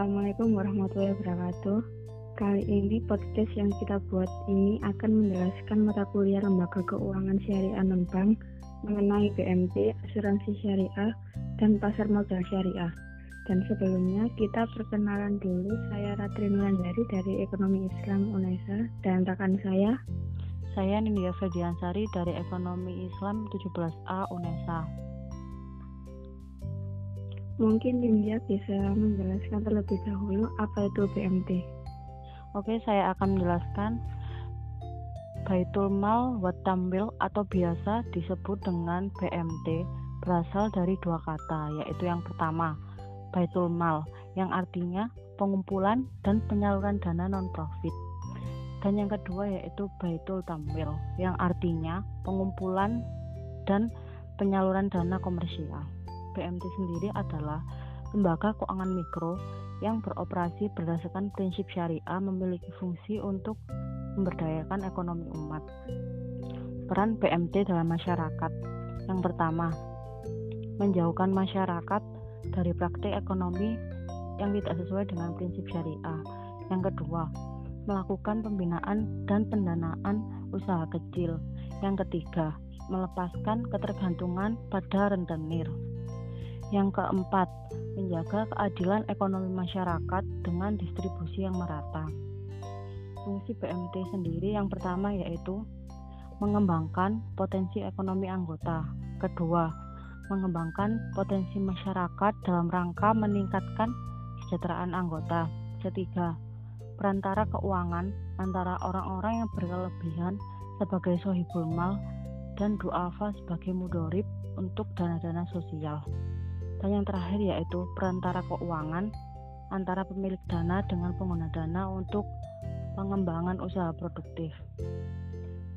Assalamualaikum warahmatullahi wabarakatuh. Kali ini podcast yang kita buat ini akan menjelaskan mata kuliah lembaga keuangan syariah non-bank mengenai BMT, asuransi syariah, dan pasar modal syariah. Dan sebelumnya kita perkenalan dulu, saya Ratri Nulandari dari Ekonomi Islam UNESA dan rekan saya saya Nindya Ferdiansari dari Ekonomi Islam 17A UNESA. Mungkin Nindya bisa menjelaskan terlebih dahulu apa itu BMT. Oke, saya akan menjelaskan Baitul Mal Watambil atau biasa disebut dengan BMT berasal dari dua kata, yaitu yang pertama Baitul Mal yang artinya pengumpulan dan penyaluran dana non-profit. Dan yang kedua yaitu Baitul Tamwil yang artinya pengumpulan dan penyaluran dana komersial. BMT sendiri adalah lembaga keuangan mikro yang beroperasi berdasarkan prinsip syariah memiliki fungsi untuk memberdayakan ekonomi umat. Peran BMT dalam masyarakat yang pertama, menjauhkan masyarakat dari praktik ekonomi yang tidak sesuai dengan prinsip syariah. Yang kedua, melakukan pembinaan dan pendanaan usaha kecil. Yang ketiga, melepaskan ketergantungan pada rentenir. Yang keempat, menjaga keadilan ekonomi masyarakat dengan distribusi yang merata. Fungsi BMT sendiri yang pertama yaitu mengembangkan potensi ekonomi anggota. Kedua, mengembangkan potensi masyarakat dalam rangka meningkatkan kesejahteraan anggota. Ketiga, perantara keuangan antara orang-orang yang berkelebihan sebagai sohibul mal dan duafa sebagai mudorib untuk dana-dana sosial. Dan yang terakhir yaitu perantara keuangan antara pemilik dana dengan pengguna dana untuk pengembangan usaha produktif.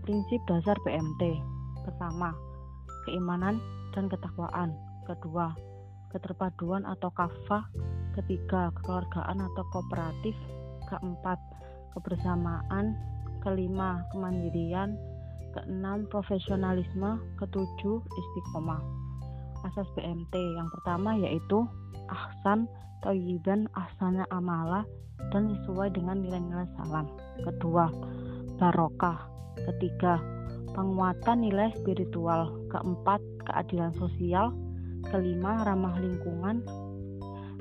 Prinsip dasar BMT pertama, keimanan dan ketakwaan. Kedua, keterpaduan atau kafah. Ketiga, kekeluargaan atau kooperatif. Keempat, kebersamaan. Kelima, kemandirian. Keenam, profesionalisme. Ketujuh, istiqomah asas BMT. Yang pertama yaitu ahsan, toyiban, ahsana amala dan sesuai dengan nilai-nilai salam. Kedua, barokah. Ketiga, penguatan nilai spiritual. Keempat, keadilan sosial. Kelima, ramah lingkungan.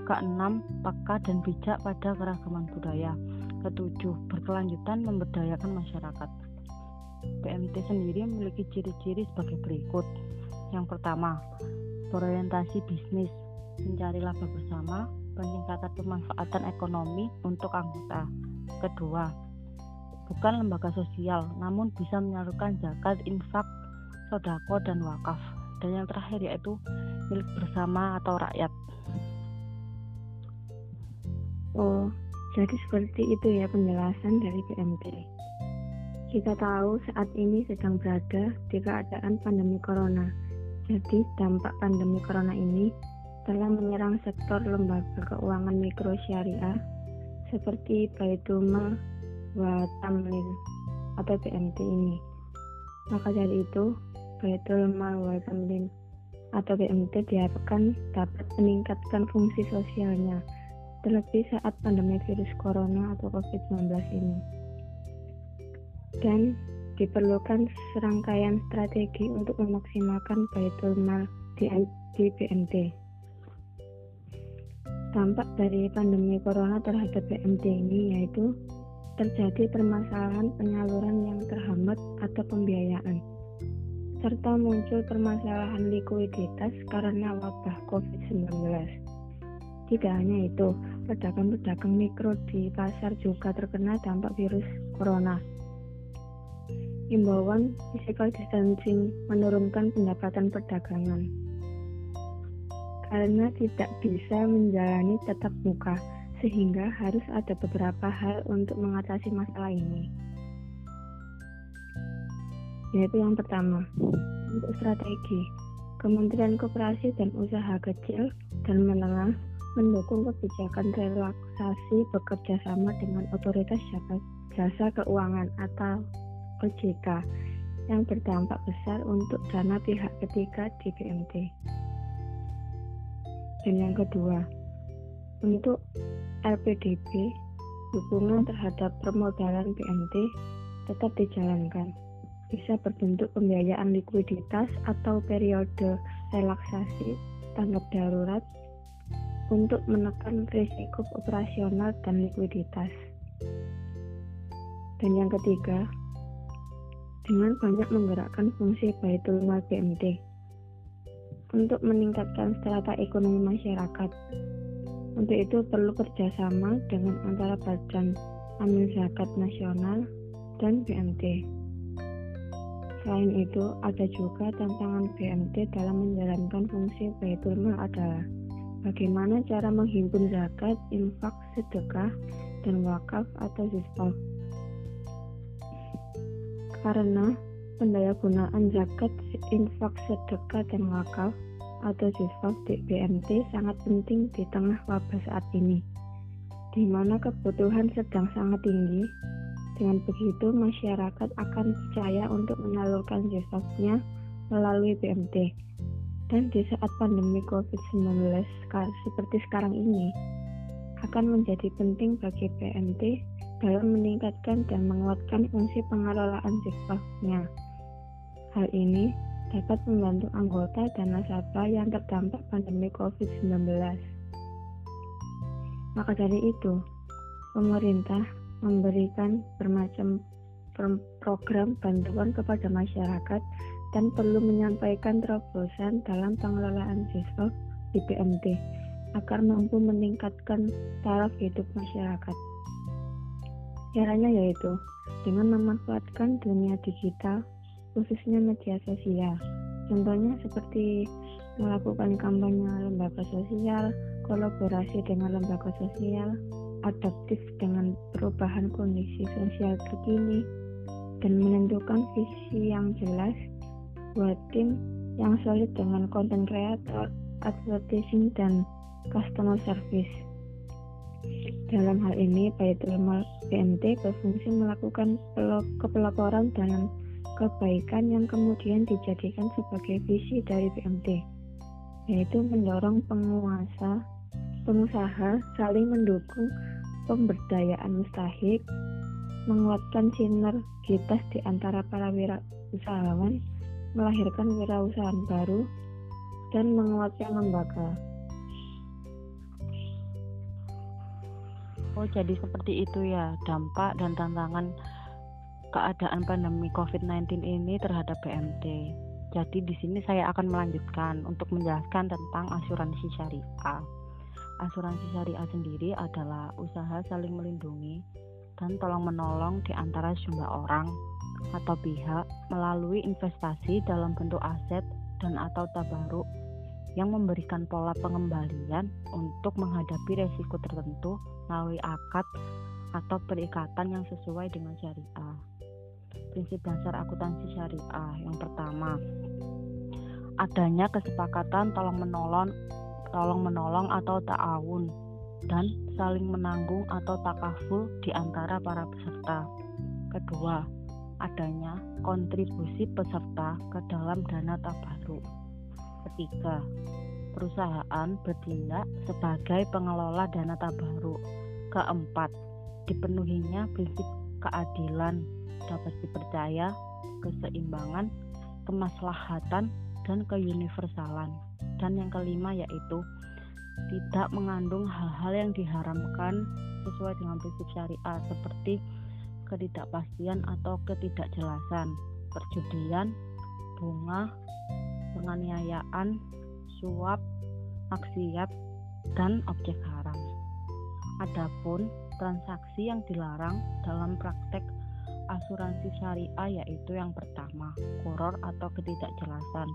Keenam, peka dan bijak pada keragaman budaya. Ketujuh, berkelanjutan memberdayakan masyarakat. BMT sendiri memiliki ciri-ciri sebagai berikut. Yang pertama, berorientasi bisnis, mencari laba bersama, peningkatan pemanfaatan ekonomi untuk anggota. Kedua, bukan lembaga sosial, namun bisa menyalurkan zakat, infak, sodako, dan wakaf. Dan yang terakhir yaitu milik bersama atau rakyat. Oh, jadi seperti itu ya penjelasan dari BMT. Kita tahu saat ini sedang berada di keadaan pandemi corona jadi, dampak pandemi corona ini telah menyerang sektor lembaga keuangan mikro syariah seperti Baitul Mal wa Tamlin atau BMT ini. Maka dari itu, Baitul Mal wa Tamlin atau BMT diharapkan dapat meningkatkan fungsi sosialnya, terlebih saat pandemi virus corona atau COVID-19 ini. Dan diperlukan serangkaian strategi untuk memaksimalkan baitul mal di, di BMT. Dampak dari pandemi corona terhadap BMT ini yaitu terjadi permasalahan penyaluran yang terhambat atau pembiayaan, serta muncul permasalahan likuiditas karena wabah COVID-19. Tidak hanya itu, pedagang-pedagang mikro di pasar juga terkena dampak virus corona Himbauan physical distancing menurunkan pendapatan perdagangan karena tidak bisa menjalani tetap muka sehingga harus ada beberapa hal untuk mengatasi masalah ini. Yaitu yang pertama, untuk strategi, Kementerian Koperasi dan Usaha Kecil dan Menengah mendukung kebijakan relaksasi bekerja sama dengan otoritas jasa keuangan atau OJK yang berdampak besar untuk dana pihak ketiga di BMT. Dan yang kedua, untuk LPDB, dukungan terhadap permodalan BMT tetap dijalankan. Bisa berbentuk pembiayaan likuiditas atau periode relaksasi tanggap darurat untuk menekan risiko operasional dan likuiditas. Dan yang ketiga, dengan banyak menggerakkan fungsi Baitul Mal BMT untuk meningkatkan strata ekonomi masyarakat. Untuk itu perlu kerjasama dengan antara Badan Amil Zakat Nasional dan BMT. Selain itu, ada juga tantangan BMT dalam menjalankan fungsi Baitul Mal adalah bagaimana cara menghimpun zakat, infak, sedekah, dan wakaf atau zisfaf. Karena pendaya gunaan zakat, infak, sedekah, dan wakaf atau zisfaf di BMT sangat penting di tengah wabah saat ini, di mana kebutuhan sedang sangat tinggi. Dengan begitu, masyarakat akan percaya untuk menyalurkan zisfafnya melalui BMT. Dan di saat pandemi COVID-19 seperti sekarang ini, akan menjadi penting bagi BMT dalam meningkatkan dan menguatkan fungsi pengelolaan zifafnya. Hal ini dapat membantu anggota dan nasabah yang terdampak pandemi COVID-19. Maka dari itu, pemerintah memberikan bermacam program bantuan kepada masyarakat dan perlu menyampaikan terobosan dalam pengelolaan siswa di BMT agar mampu meningkatkan taraf hidup masyarakat. Caranya yaitu dengan memanfaatkan dunia digital, khususnya media sosial. Contohnya seperti melakukan kampanye lembaga sosial, kolaborasi dengan lembaga sosial, adaptif dengan perubahan kondisi sosial terkini, dan menentukan visi yang jelas buat tim yang solid dengan konten kreator, advertising, dan customer service. Dalam hal ini, Baitul Mal BMT berfungsi melakukan kepelaporan dan kebaikan yang kemudian dijadikan sebagai visi dari BMT, yaitu mendorong penguasa, pengusaha saling mendukung pemberdayaan mustahik, menguatkan sinergitas di antara para wirausahawan, melahirkan wirausahaan baru, dan menguatkan lembaga. Oh, jadi seperti itu ya dampak dan tantangan keadaan pandemi COVID-19 ini terhadap BMT. Jadi di sini saya akan melanjutkan untuk menjelaskan tentang asuransi syariah. Asuransi syariah sendiri adalah usaha saling melindungi dan tolong menolong di antara sejumlah orang atau pihak melalui investasi dalam bentuk aset dan atau tabaruk yang memberikan pola pengembalian untuk menghadapi resiko tertentu melalui akad atau perikatan yang sesuai dengan syariah. Prinsip dasar akuntansi syariah yang pertama, adanya kesepakatan tolong menolong, tolong menolong atau ta'awun dan saling menanggung atau takaful di antara para peserta. Kedua, adanya kontribusi peserta ke dalam dana tabaruk. Ketiga, perusahaan bertindak sebagai pengelola dana tabaruk. Keempat, dipenuhinya prinsip keadilan, dapat dipercaya, keseimbangan, kemaslahatan, dan keuniversalan. Dan yang kelima yaitu tidak mengandung hal-hal yang diharamkan sesuai dengan prinsip syariah seperti ketidakpastian atau ketidakjelasan, perjudian, bunga, penganiayaan, suap, maksiat, dan objek haram. Adapun transaksi yang dilarang dalam praktek asuransi syariah yaitu yang pertama, koror atau ketidakjelasan.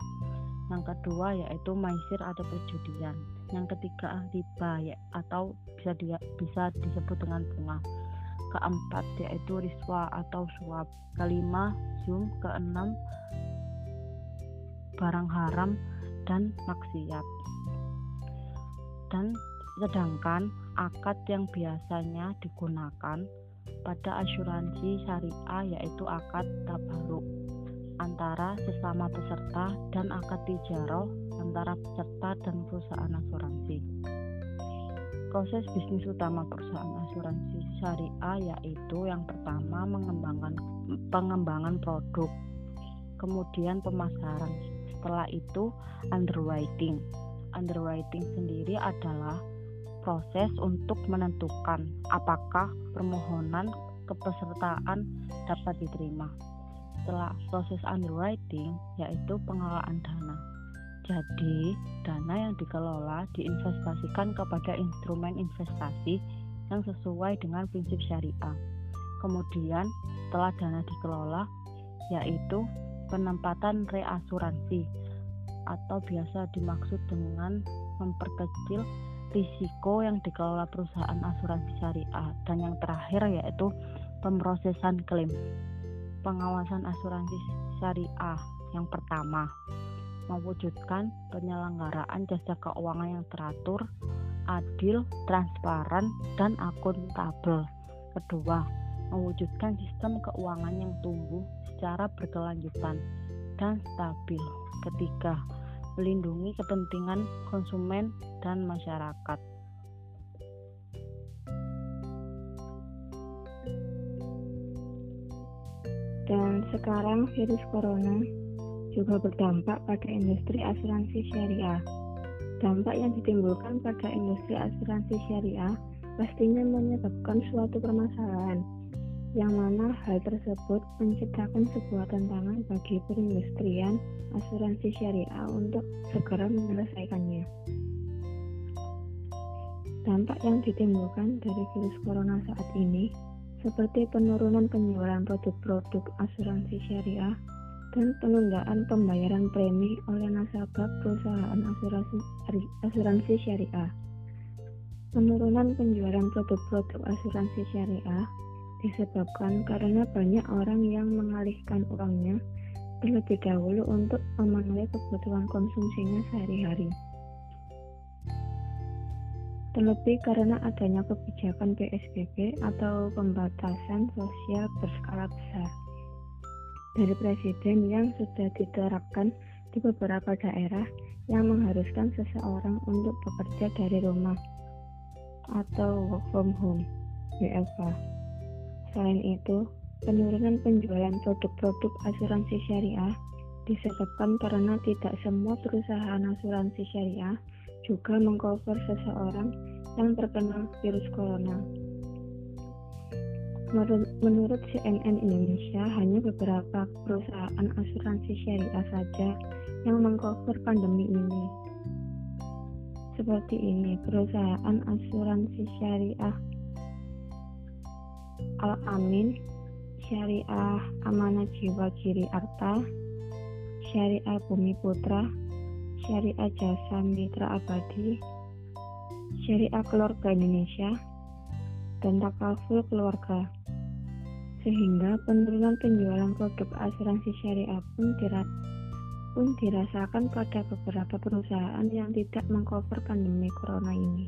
Yang kedua yaitu maisir atau perjudian. Yang ketiga riba ya, atau bisa dia, bisa disebut dengan bunga. Keempat yaitu riswa atau suap. Kelima zoom. Keenam barang haram dan maksiat. Dan sedangkan akad yang biasanya digunakan pada asuransi syariah yaitu akad tabaruk antara sesama peserta dan akad tijaroh antara peserta dan perusahaan asuransi. Proses bisnis utama perusahaan asuransi syariah yaitu yang pertama mengembangkan pengembangan produk, kemudian pemasaran. Setelah itu underwriting. Underwriting sendiri adalah proses untuk menentukan apakah permohonan kepesertaan dapat diterima. Setelah proses underwriting yaitu pengelolaan dana. Jadi, dana yang dikelola diinvestasikan kepada instrumen investasi yang sesuai dengan prinsip syariah. Kemudian, setelah dana dikelola, yaitu penempatan reasuransi atau biasa dimaksud dengan memperkecil risiko yang dikelola perusahaan asuransi syariah dan yang terakhir yaitu pemrosesan klaim pengawasan asuransi syariah yang pertama mewujudkan penyelenggaraan jasa keuangan yang teratur, adil, transparan, dan akuntabel. Kedua, mewujudkan sistem keuangan yang tumbuh secara berkelanjutan dan stabil. Ketiga, melindungi kepentingan konsumen dan masyarakat. Dan sekarang virus corona juga berdampak pada industri asuransi syariah. Dampak yang ditimbulkan pada industri asuransi syariah pastinya menyebabkan suatu permasalahan, yang mana hal tersebut menciptakan sebuah tantangan bagi perindustrian asuransi syariah untuk segera menyelesaikannya. Dampak yang ditimbulkan dari virus corona saat ini seperti penurunan penjualan produk-produk asuransi syariah dan penundaan pembayaran premi oleh nasabah perusahaan asuransi, asuransi syariah. Penurunan penjualan produk-produk asuransi syariah disebabkan karena banyak orang yang mengalihkan uangnya terlebih dahulu untuk memenuhi kebutuhan konsumsinya sehari-hari. Terlebih karena adanya kebijakan PSBB atau pembatasan sosial berskala besar dari presiden yang sudah diterapkan di beberapa daerah yang mengharuskan seseorang untuk bekerja dari rumah atau work from home WFH. Selain itu, penurunan penjualan produk-produk asuransi syariah disebabkan karena tidak semua perusahaan asuransi syariah juga mengcover seseorang yang terkena virus corona. Menurut CNN Indonesia, hanya beberapa perusahaan asuransi syariah saja yang mengcover pandemi ini. Seperti ini, perusahaan asuransi syariah Al-Amin, Syariah Amanah Jiwa Giri Arta, Syariah Bumi Putra, Syariah Jasa Mitra Abadi, Syariah Keluarga Indonesia, dan takaful keluarga sehingga penurunan penjualan produk asuransi syariah pun, pun dirasakan pada beberapa perusahaan yang tidak mengcover pandemi corona ini.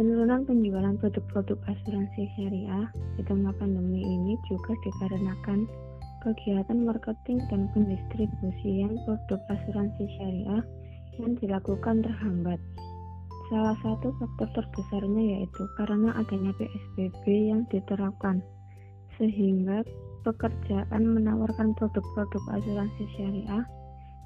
Penurunan penjualan produk-produk asuransi syariah di tengah pandemi ini juga dikarenakan kegiatan marketing dan pendistribusian produk asuransi syariah yang dilakukan terhambat. Salah satu faktor terbesarnya yaitu karena adanya PSBB yang diterapkan, sehingga pekerjaan menawarkan produk-produk asuransi syariah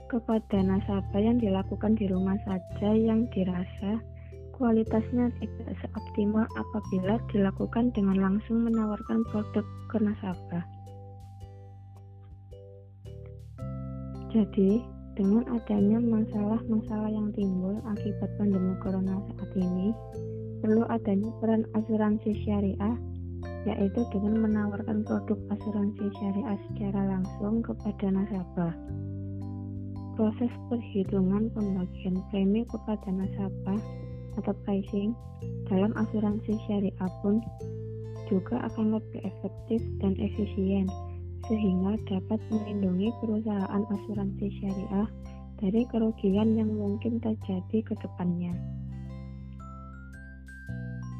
kepada nasabah yang dilakukan di rumah saja yang dirasa kualitasnya tidak seoptimal apabila dilakukan dengan langsung menawarkan produk ke nasabah. Jadi, dengan adanya masalah-masalah yang timbul akibat pandemi corona saat ini, perlu adanya peran asuransi syariah, yaitu dengan menawarkan produk asuransi syariah secara langsung kepada nasabah. Proses perhitungan pembagian premi kepada nasabah atau pricing dalam asuransi syariah pun juga akan lebih efektif dan efisien sehingga dapat melindungi perusahaan asuransi syariah dari kerugian yang mungkin terjadi ke depannya.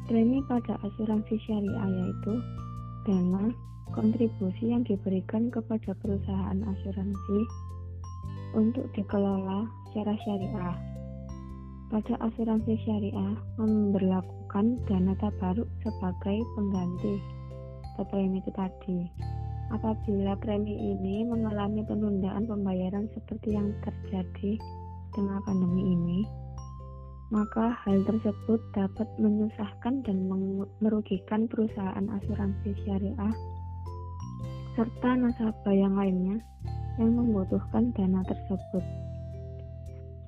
Premi pada asuransi syariah yaitu dana kontribusi yang diberikan kepada perusahaan asuransi untuk dikelola secara syariah. Pada asuransi syariah memberlakukan dana tabaruk sebagai pengganti atau premi itu tadi. Apabila premi ini mengalami penundaan pembayaran seperti yang terjadi dengan pandemi ini, maka hal tersebut dapat menyusahkan dan merugikan perusahaan asuransi syariah serta nasabah yang lainnya yang membutuhkan dana tersebut.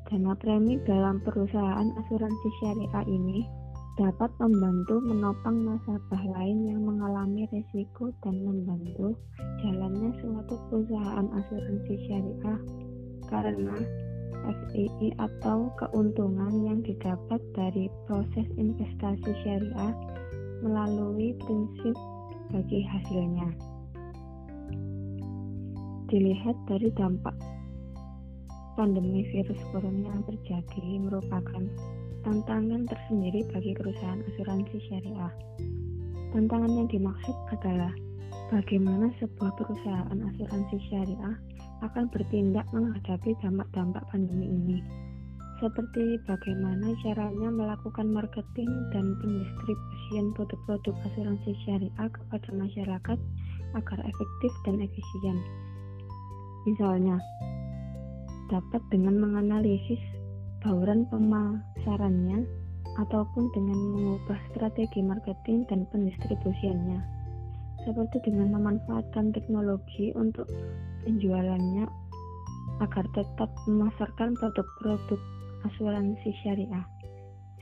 Dana premi dalam perusahaan asuransi syariah ini dapat membantu menopang nasabah lain yang mengalami risiko dan membantu jalannya suatu perusahaan asuransi syariah karena FII atau keuntungan yang didapat dari proses investasi syariah melalui prinsip bagi hasilnya. Dilihat dari dampak pandemi virus corona yang terjadi merupakan tantangan tersendiri bagi perusahaan asuransi syariah. Tantangan yang dimaksud adalah bagaimana sebuah perusahaan asuransi syariah akan bertindak menghadapi dampak-dampak pandemi ini. Seperti bagaimana caranya melakukan marketing dan pendistribusian produk-produk asuransi syariah kepada masyarakat agar efektif dan efisien. Misalnya, dapat dengan menganalisis bauran pemasarannya ataupun dengan mengubah strategi marketing dan pendistribusiannya seperti dengan memanfaatkan teknologi untuk penjualannya agar tetap memasarkan produk-produk asuransi syariah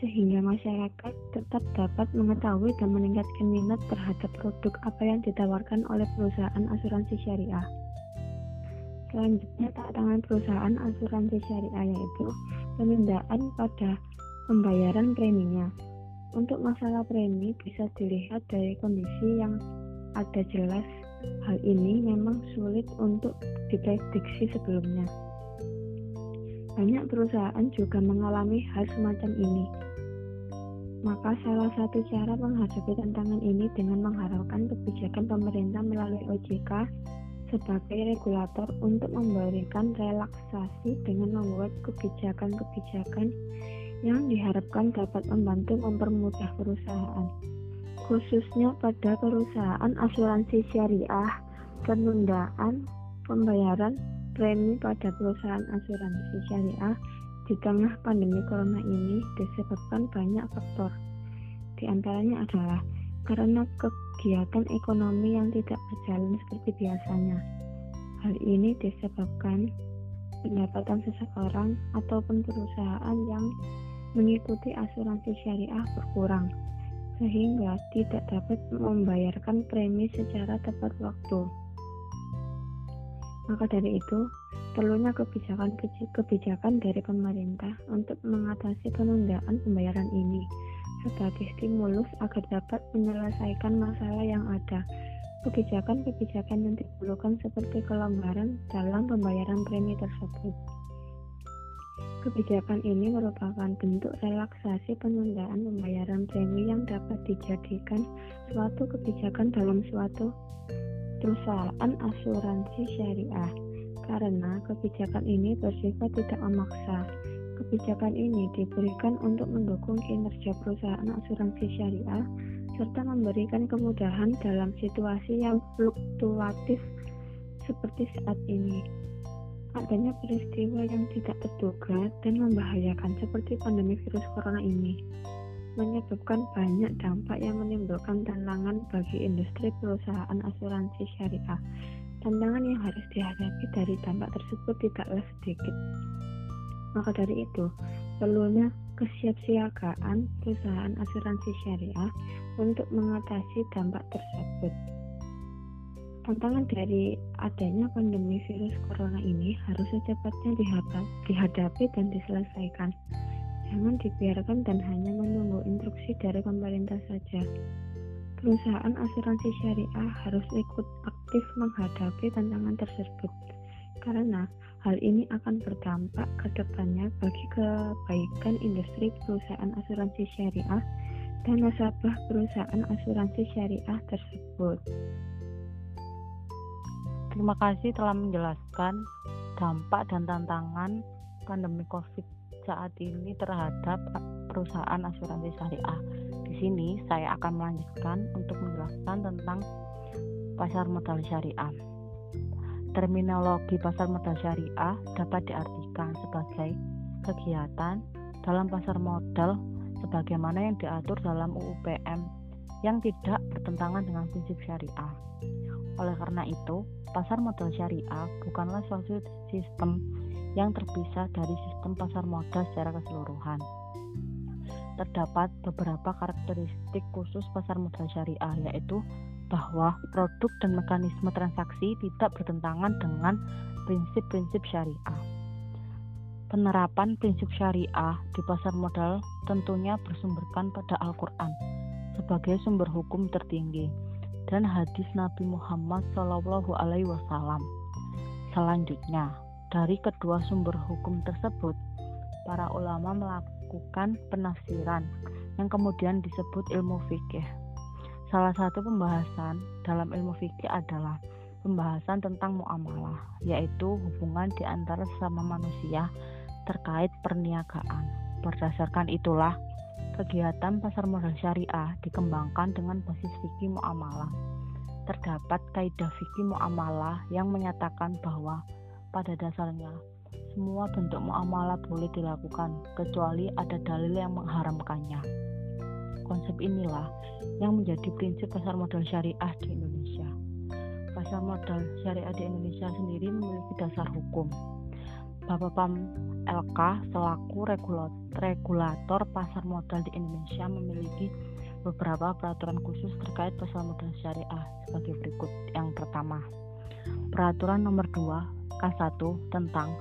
sehingga masyarakat tetap dapat mengetahui dan meningkatkan minat terhadap produk apa yang ditawarkan oleh perusahaan asuransi syariah. Selanjutnya, tantangan perusahaan asuransi syariah yaitu penundaan pada pembayaran preminya. Untuk masalah premi bisa dilihat dari kondisi yang ada jelas hal ini memang sulit untuk diprediksi sebelumnya. Banyak perusahaan juga mengalami hal semacam ini. Maka salah satu cara menghadapi tantangan ini dengan mengharapkan kebijakan pemerintah melalui OJK sebagai regulator untuk memberikan relaksasi dengan membuat kebijakan-kebijakan yang diharapkan dapat membantu mempermudah perusahaan, khususnya pada perusahaan asuransi syariah, penundaan pembayaran premi pada perusahaan asuransi syariah di tengah pandemi corona ini disebabkan banyak faktor. Di antaranya adalah karena kegiatan ekonomi yang tidak berjalan seperti biasanya. Hal ini disebabkan pendapatan seseorang ataupun perusahaan yang mengikuti asuransi syariah berkurang, sehingga tidak dapat membayarkan premi secara tepat waktu. Maka dari itu, perlunya kebijakan-kebijakan dari pemerintah untuk mengatasi penundaan pembayaran ini sebagai stimulus agar dapat menyelesaikan masalah yang ada. Kebijakan-kebijakan yang diperlukan seperti kelonggaran dalam pembayaran premi tersebut. Kebijakan ini merupakan bentuk relaksasi penundaan pembayaran premi yang dapat dijadikan suatu kebijakan dalam suatu perusahaan asuransi syariah karena kebijakan ini bersifat tidak memaksa Kebijakan ini diberikan untuk mendukung kinerja perusahaan asuransi syariah serta memberikan kemudahan dalam situasi yang fluktuatif seperti saat ini. Adanya peristiwa yang tidak terduga dan membahayakan seperti pandemi virus corona ini menyebabkan banyak dampak yang menimbulkan tantangan bagi industri perusahaan asuransi syariah. Tantangan yang harus dihadapi dari dampak tersebut tidaklah sedikit. Maka dari itu, perlunya kesiapsiagaan perusahaan asuransi syariah untuk mengatasi dampak tersebut. Tantangan dari adanya pandemi virus corona ini harus secepatnya dihadapi dan diselesaikan. Jangan dibiarkan dan hanya menunggu instruksi dari pemerintah saja. Perusahaan asuransi syariah harus ikut aktif menghadapi tantangan tersebut karena hal ini akan berdampak ke depannya bagi kebaikan industri perusahaan asuransi syariah dan nasabah perusahaan asuransi syariah tersebut. Terima kasih telah menjelaskan dampak dan tantangan pandemi COVID-19 saat ini terhadap perusahaan asuransi syariah. Di sini saya akan melanjutkan untuk menjelaskan tentang pasar modal syariah. Terminologi pasar modal syariah dapat diartikan sebagai kegiatan dalam pasar modal sebagaimana yang diatur dalam UUPM yang tidak bertentangan dengan prinsip syariah. Oleh karena itu, pasar modal syariah bukanlah suatu sistem yang terpisah dari sistem pasar modal secara keseluruhan. Terdapat beberapa karakteristik khusus pasar modal syariah, yaitu bahwa produk dan mekanisme transaksi tidak bertentangan dengan prinsip-prinsip syariah. Penerapan prinsip syariah di pasar modal tentunya bersumberkan pada Al-Quran sebagai sumber hukum tertinggi dan hadis Nabi Muhammad Shallallahu Alaihi Wasallam. Selanjutnya, dari kedua sumber hukum tersebut, para ulama melakukan penafsiran yang kemudian disebut ilmu fikih. Salah satu pembahasan dalam ilmu fikih adalah pembahasan tentang muamalah, yaitu hubungan di antara sesama manusia terkait perniagaan. Berdasarkan itulah, kegiatan pasar modal syariah dikembangkan dengan basis fikih muamalah. Terdapat kaidah fikih muamalah yang menyatakan bahwa pada dasarnya semua bentuk muamalah boleh dilakukan kecuali ada dalil yang mengharamkannya. Konsep inilah yang menjadi prinsip pasar modal syariah di Indonesia. Pasar modal syariah di Indonesia sendiri memiliki dasar hukum. Bapak Pam LK selaku regulator pasar modal di Indonesia memiliki beberapa peraturan khusus terkait pasar modal syariah sebagai berikut. Yang pertama, Peraturan Nomor 2 K1 tentang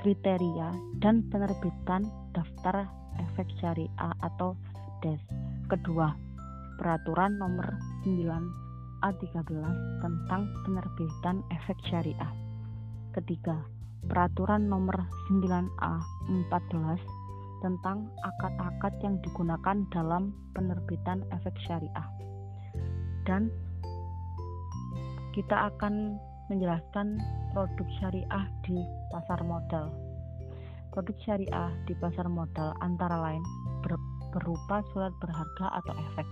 kriteria dan penerbitan daftar efek syariah atau DES Kedua, Peraturan Nomor 9 A13 tentang penerbitan efek syariah. Ketiga, Peraturan Nomor 9A 14 tentang akad-akad yang digunakan dalam penerbitan efek syariah. Dan kita akan menjelaskan produk syariah di pasar modal. Produk syariah di pasar modal antara lain berupa surat berharga atau efek.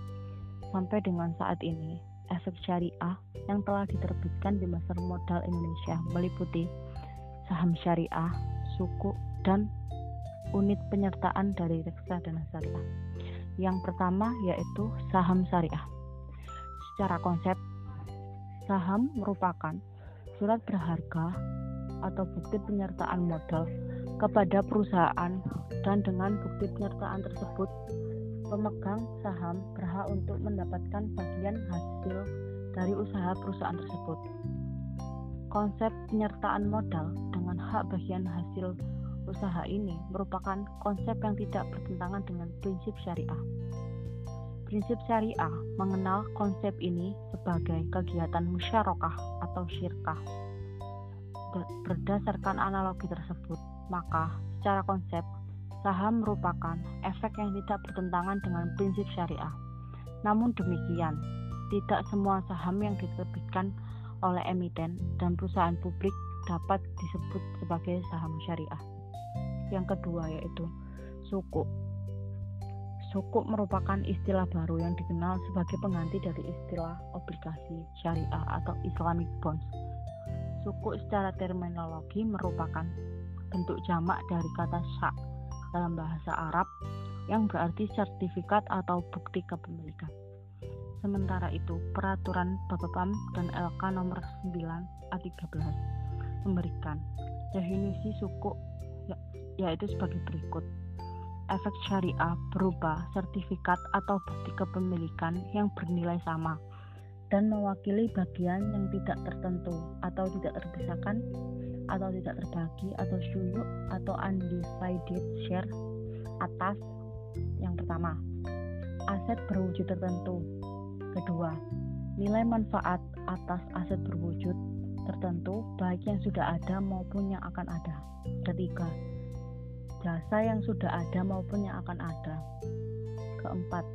Sampai dengan saat ini, efek syariah yang telah diterbitkan di pasar modal Indonesia meliputi saham syariah, suku, dan unit penyertaan dari reksadana syariah. Yang pertama yaitu saham syariah. Secara konsep, saham merupakan surat berharga atau bukti penyertaan modal kepada perusahaan dan dengan bukti penyertaan tersebut pemegang saham berhak untuk mendapatkan bagian hasil dari usaha perusahaan tersebut. Konsep penyertaan modal dengan hak bagian hasil usaha ini merupakan konsep yang tidak bertentangan dengan prinsip syariah. Prinsip syariah mengenal konsep ini sebagai kegiatan musyarakah atau syirkah. Berdasarkan analogi tersebut, maka secara konsep saham merupakan efek yang tidak bertentangan dengan prinsip syariah. Namun demikian, tidak semua saham yang diterbitkan oleh emiten dan perusahaan publik dapat disebut sebagai saham syariah. Yang kedua yaitu suku. Suku merupakan istilah baru yang dikenal sebagai pengganti dari istilah obligasi syariah atau Islamic bonds. Suku secara terminologi merupakan bentuk jamak dari kata syak dalam bahasa Arab yang berarti sertifikat atau bukti kepemilikan. Sementara itu, peraturan Bapepam dan LK nomor 9 A13 memberikan definisi suku ya, yaitu sebagai berikut. Efek syariah berupa sertifikat atau bukti kepemilikan yang bernilai sama dan mewakili bagian yang tidak tertentu atau tidak terpisahkan atau tidak terbagi atau syuyuk atau undivided share atas yang pertama. Aset berwujud tertentu. Kedua nilai manfaat atas aset berwujud tertentu baik yang sudah ada maupun yang akan ada. Ketiga jasa yang sudah ada maupun yang akan ada. Keempat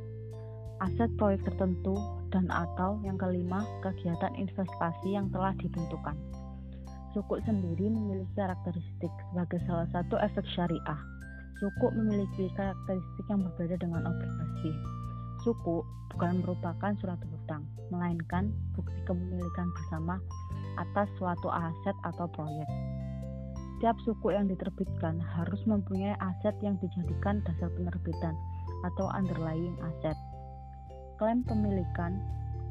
aset proyek tertentu dan atau yang kelima kegiatan investasi yang telah ditentukan Sukuk sendiri memiliki karakteristik sebagai salah satu efek syariah. Suku memiliki karakteristik yang berbeda dengan obligasi. Suku bukan merupakan surat hutang, melainkan bukti kepemilikan bersama atas suatu aset atau proyek. Setiap suku yang diterbitkan harus mempunyai aset yang dijadikan dasar penerbitan atau underlying aset. Klaim pemilikan,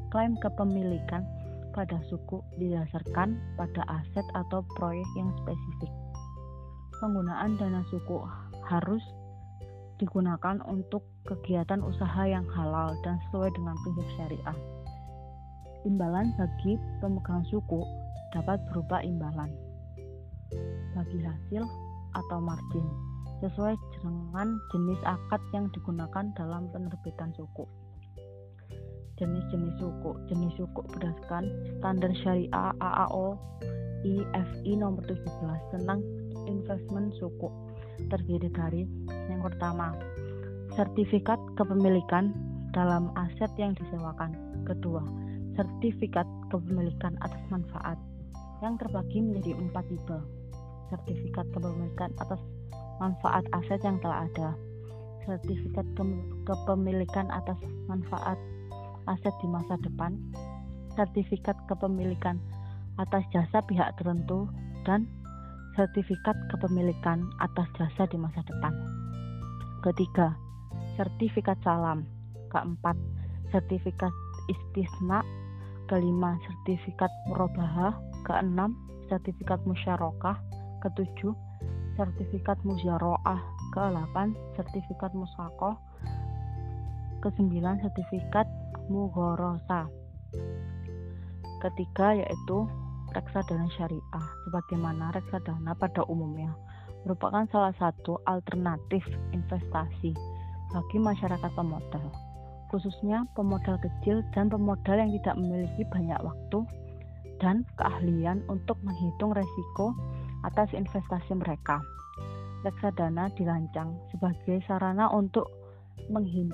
klaim kepemilikan pada suku didasarkan pada aset atau proyek yang spesifik. Penggunaan dana suku harus digunakan untuk kegiatan usaha yang halal dan sesuai dengan prinsip syariah. Imbalan bagi pemegang suku dapat berupa imbalan bagi hasil atau margin sesuai dengan jenis akad yang digunakan dalam penerbitan suku. Jenis-jenis suku, jenis suku berdasarkan standar syariah AAO IFI nomor 17 tentang investment suku terdiri dari yang pertama, sertifikat kepemilikan dalam aset yang disewakan. Kedua, sertifikat kepemilikan atas manfaat yang terbagi menjadi empat tipe. Sertifikat kepemilikan atas manfaat aset yang telah ada. Sertifikat ke kepemilikan atas manfaat aset di masa depan. Sertifikat kepemilikan atas jasa pihak tertentu dan sertifikat kepemilikan atas jasa di masa depan. Ketiga, sertifikat salam. Keempat, sertifikat istisna. Kelima, sertifikat murabahah. Keenam, sertifikat musyarakah. Ketujuh, sertifikat mujaroah. Kedelapan, sertifikat musakoh. Kesembilan, sertifikat mughorosa. Ketiga yaitu reksadana syariah sebagaimana reksadana pada umumnya merupakan salah satu alternatif investasi bagi masyarakat pemodal khususnya pemodal kecil dan pemodal yang tidak memiliki banyak waktu dan keahlian untuk menghitung resiko atas investasi mereka. Reksadana dirancang sebagai sarana untuk menghim,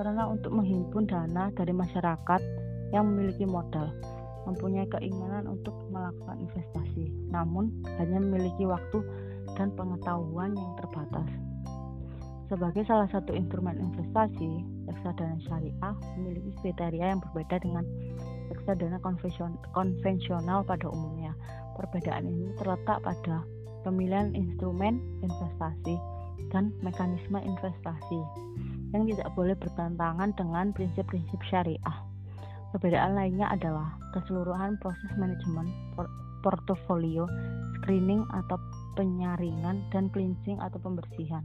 sarana untuk menghimpun dana dari masyarakat yang memiliki modal mempunyai keinginan untuk melakukan investasi, namun hanya memiliki waktu dan pengetahuan yang terbatas. Sebagai salah satu instrumen investasi, reksadana syariah memiliki kriteria yang berbeda dengan reksadana konvensional pada umumnya. Perbedaan ini terletak pada pemilihan instrumen investasi dan mekanisme investasi yang tidak boleh bertentangan dengan prinsip-prinsip syariah. Perbedaan lainnya adalah keseluruhan proses manajemen portofolio, screening atau penyaringan, dan cleansing atau pembersihan.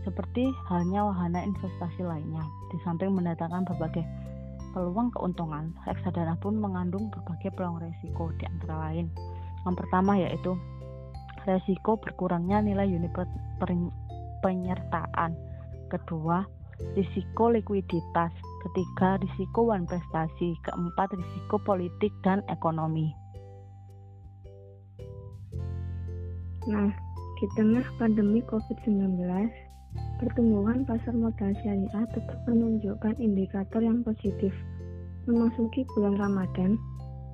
Seperti halnya wahana investasi lainnya, di samping mendatangkan berbagai peluang keuntungan, reksadana pun mengandung berbagai peluang resiko di antara lain. Yang pertama yaitu resiko berkurangnya nilai unit penyertaan. Kedua, risiko likuiditas, ketiga risiko wan prestasi, keempat risiko politik dan ekonomi. Nah, di tengah pandemi COVID-19, pertumbuhan pasar modal syariah tetap menunjukkan indikator yang positif. Memasuki bulan Ramadan,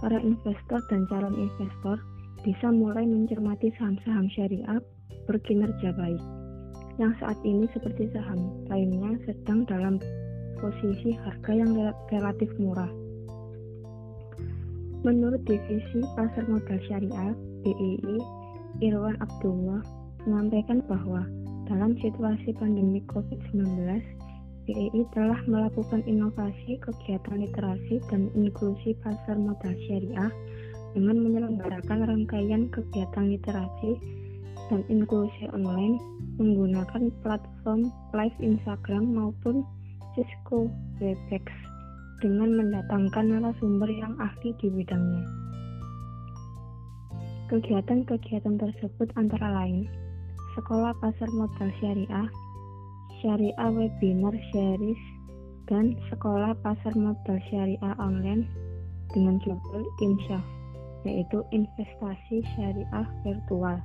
para investor dan calon investor bisa mulai mencermati saham-saham syariah berkinerja baik yang saat ini seperti saham lainnya sedang dalam posisi harga yang relatif murah. Menurut divisi pasar modal syariah BEI, Irwan Abdullah menyampaikan bahwa dalam situasi pandemi COVID-19, BEI telah melakukan inovasi kegiatan literasi dan inklusi pasar modal syariah dengan menyelenggarakan rangkaian kegiatan literasi dan inklusi online menggunakan platform live Instagram maupun Cisco Webex dengan mendatangkan narasumber yang ahli di bidangnya. Kegiatan-kegiatan tersebut antara lain Sekolah Pasar Modal Syariah, Syariah Webinar Series, dan Sekolah Pasar Modal Syariah Online dengan judul INSYAF, yaitu Investasi Syariah Virtual.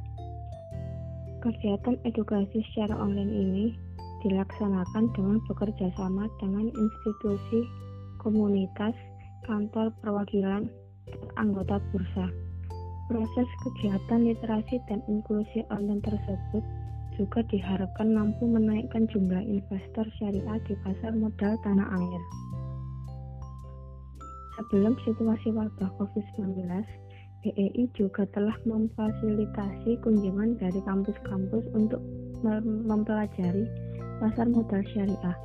Kegiatan edukasi secara online ini dilaksanakan dengan bekerja sama dengan institusi, komunitas, kantor perwakilan, anggota bursa. Proses kegiatan literasi dan inklusi online tersebut juga diharapkan mampu menaikkan jumlah investor syariah di pasar modal tanah air. Sebelum situasi wabah COVID-19, BEI juga telah memfasilitasi kunjungan dari kampus-kampus untuk mempelajari pasar modal syariah,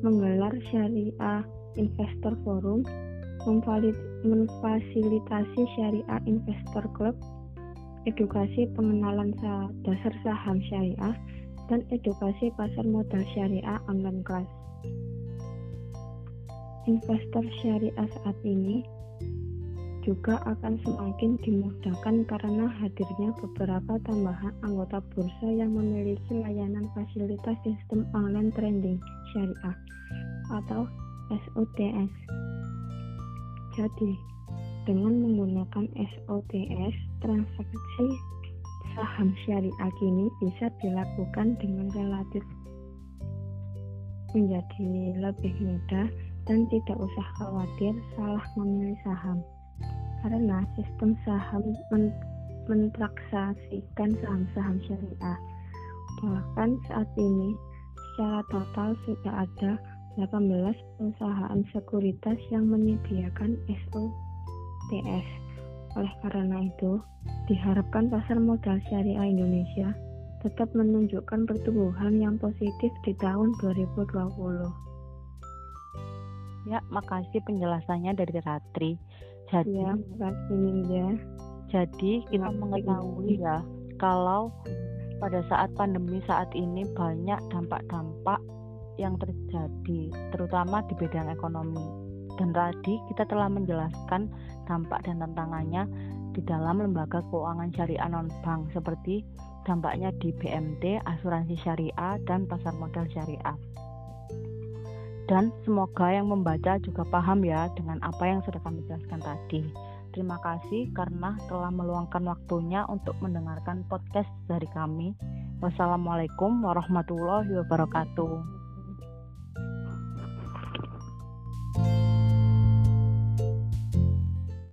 menggelar syariah investor forum, memfasilitasi syariah investor club, edukasi pengenalan dasar saham syariah, dan edukasi pasar modal syariah online class. Investor syariah saat ini juga akan semakin dimudahkan karena hadirnya beberapa tambahan anggota bursa yang memiliki layanan fasilitas sistem online trading syariah atau SOTS. Jadi, dengan menggunakan SOTS, transaksi saham syariah kini bisa dilakukan dengan relatif menjadi lebih mudah dan tidak usah khawatir salah memilih saham karena sistem saham men saham-saham syariah bahkan saat ini secara total sudah ada 18 perusahaan sekuritas yang menyediakan SOTS. Oleh karena itu, diharapkan pasar modal syariah Indonesia tetap menunjukkan pertumbuhan yang positif di tahun 2020. Ya, makasih penjelasannya dari Ratri. Jadi, ya, makasih Jadi kita mengetahui ya kalau pada saat pandemi saat ini banyak dampak-dampak yang terjadi, terutama di bidang ekonomi. Dan tadi kita telah menjelaskan dampak dan tantangannya di dalam lembaga keuangan syariah non-bank seperti dampaknya di BMT, asuransi syariah, dan pasar modal syariah. Dan semoga yang membaca juga paham ya dengan apa yang sudah kami jelaskan tadi. Terima kasih karena telah meluangkan waktunya untuk mendengarkan podcast dari kami. Wassalamualaikum warahmatullahi wabarakatuh.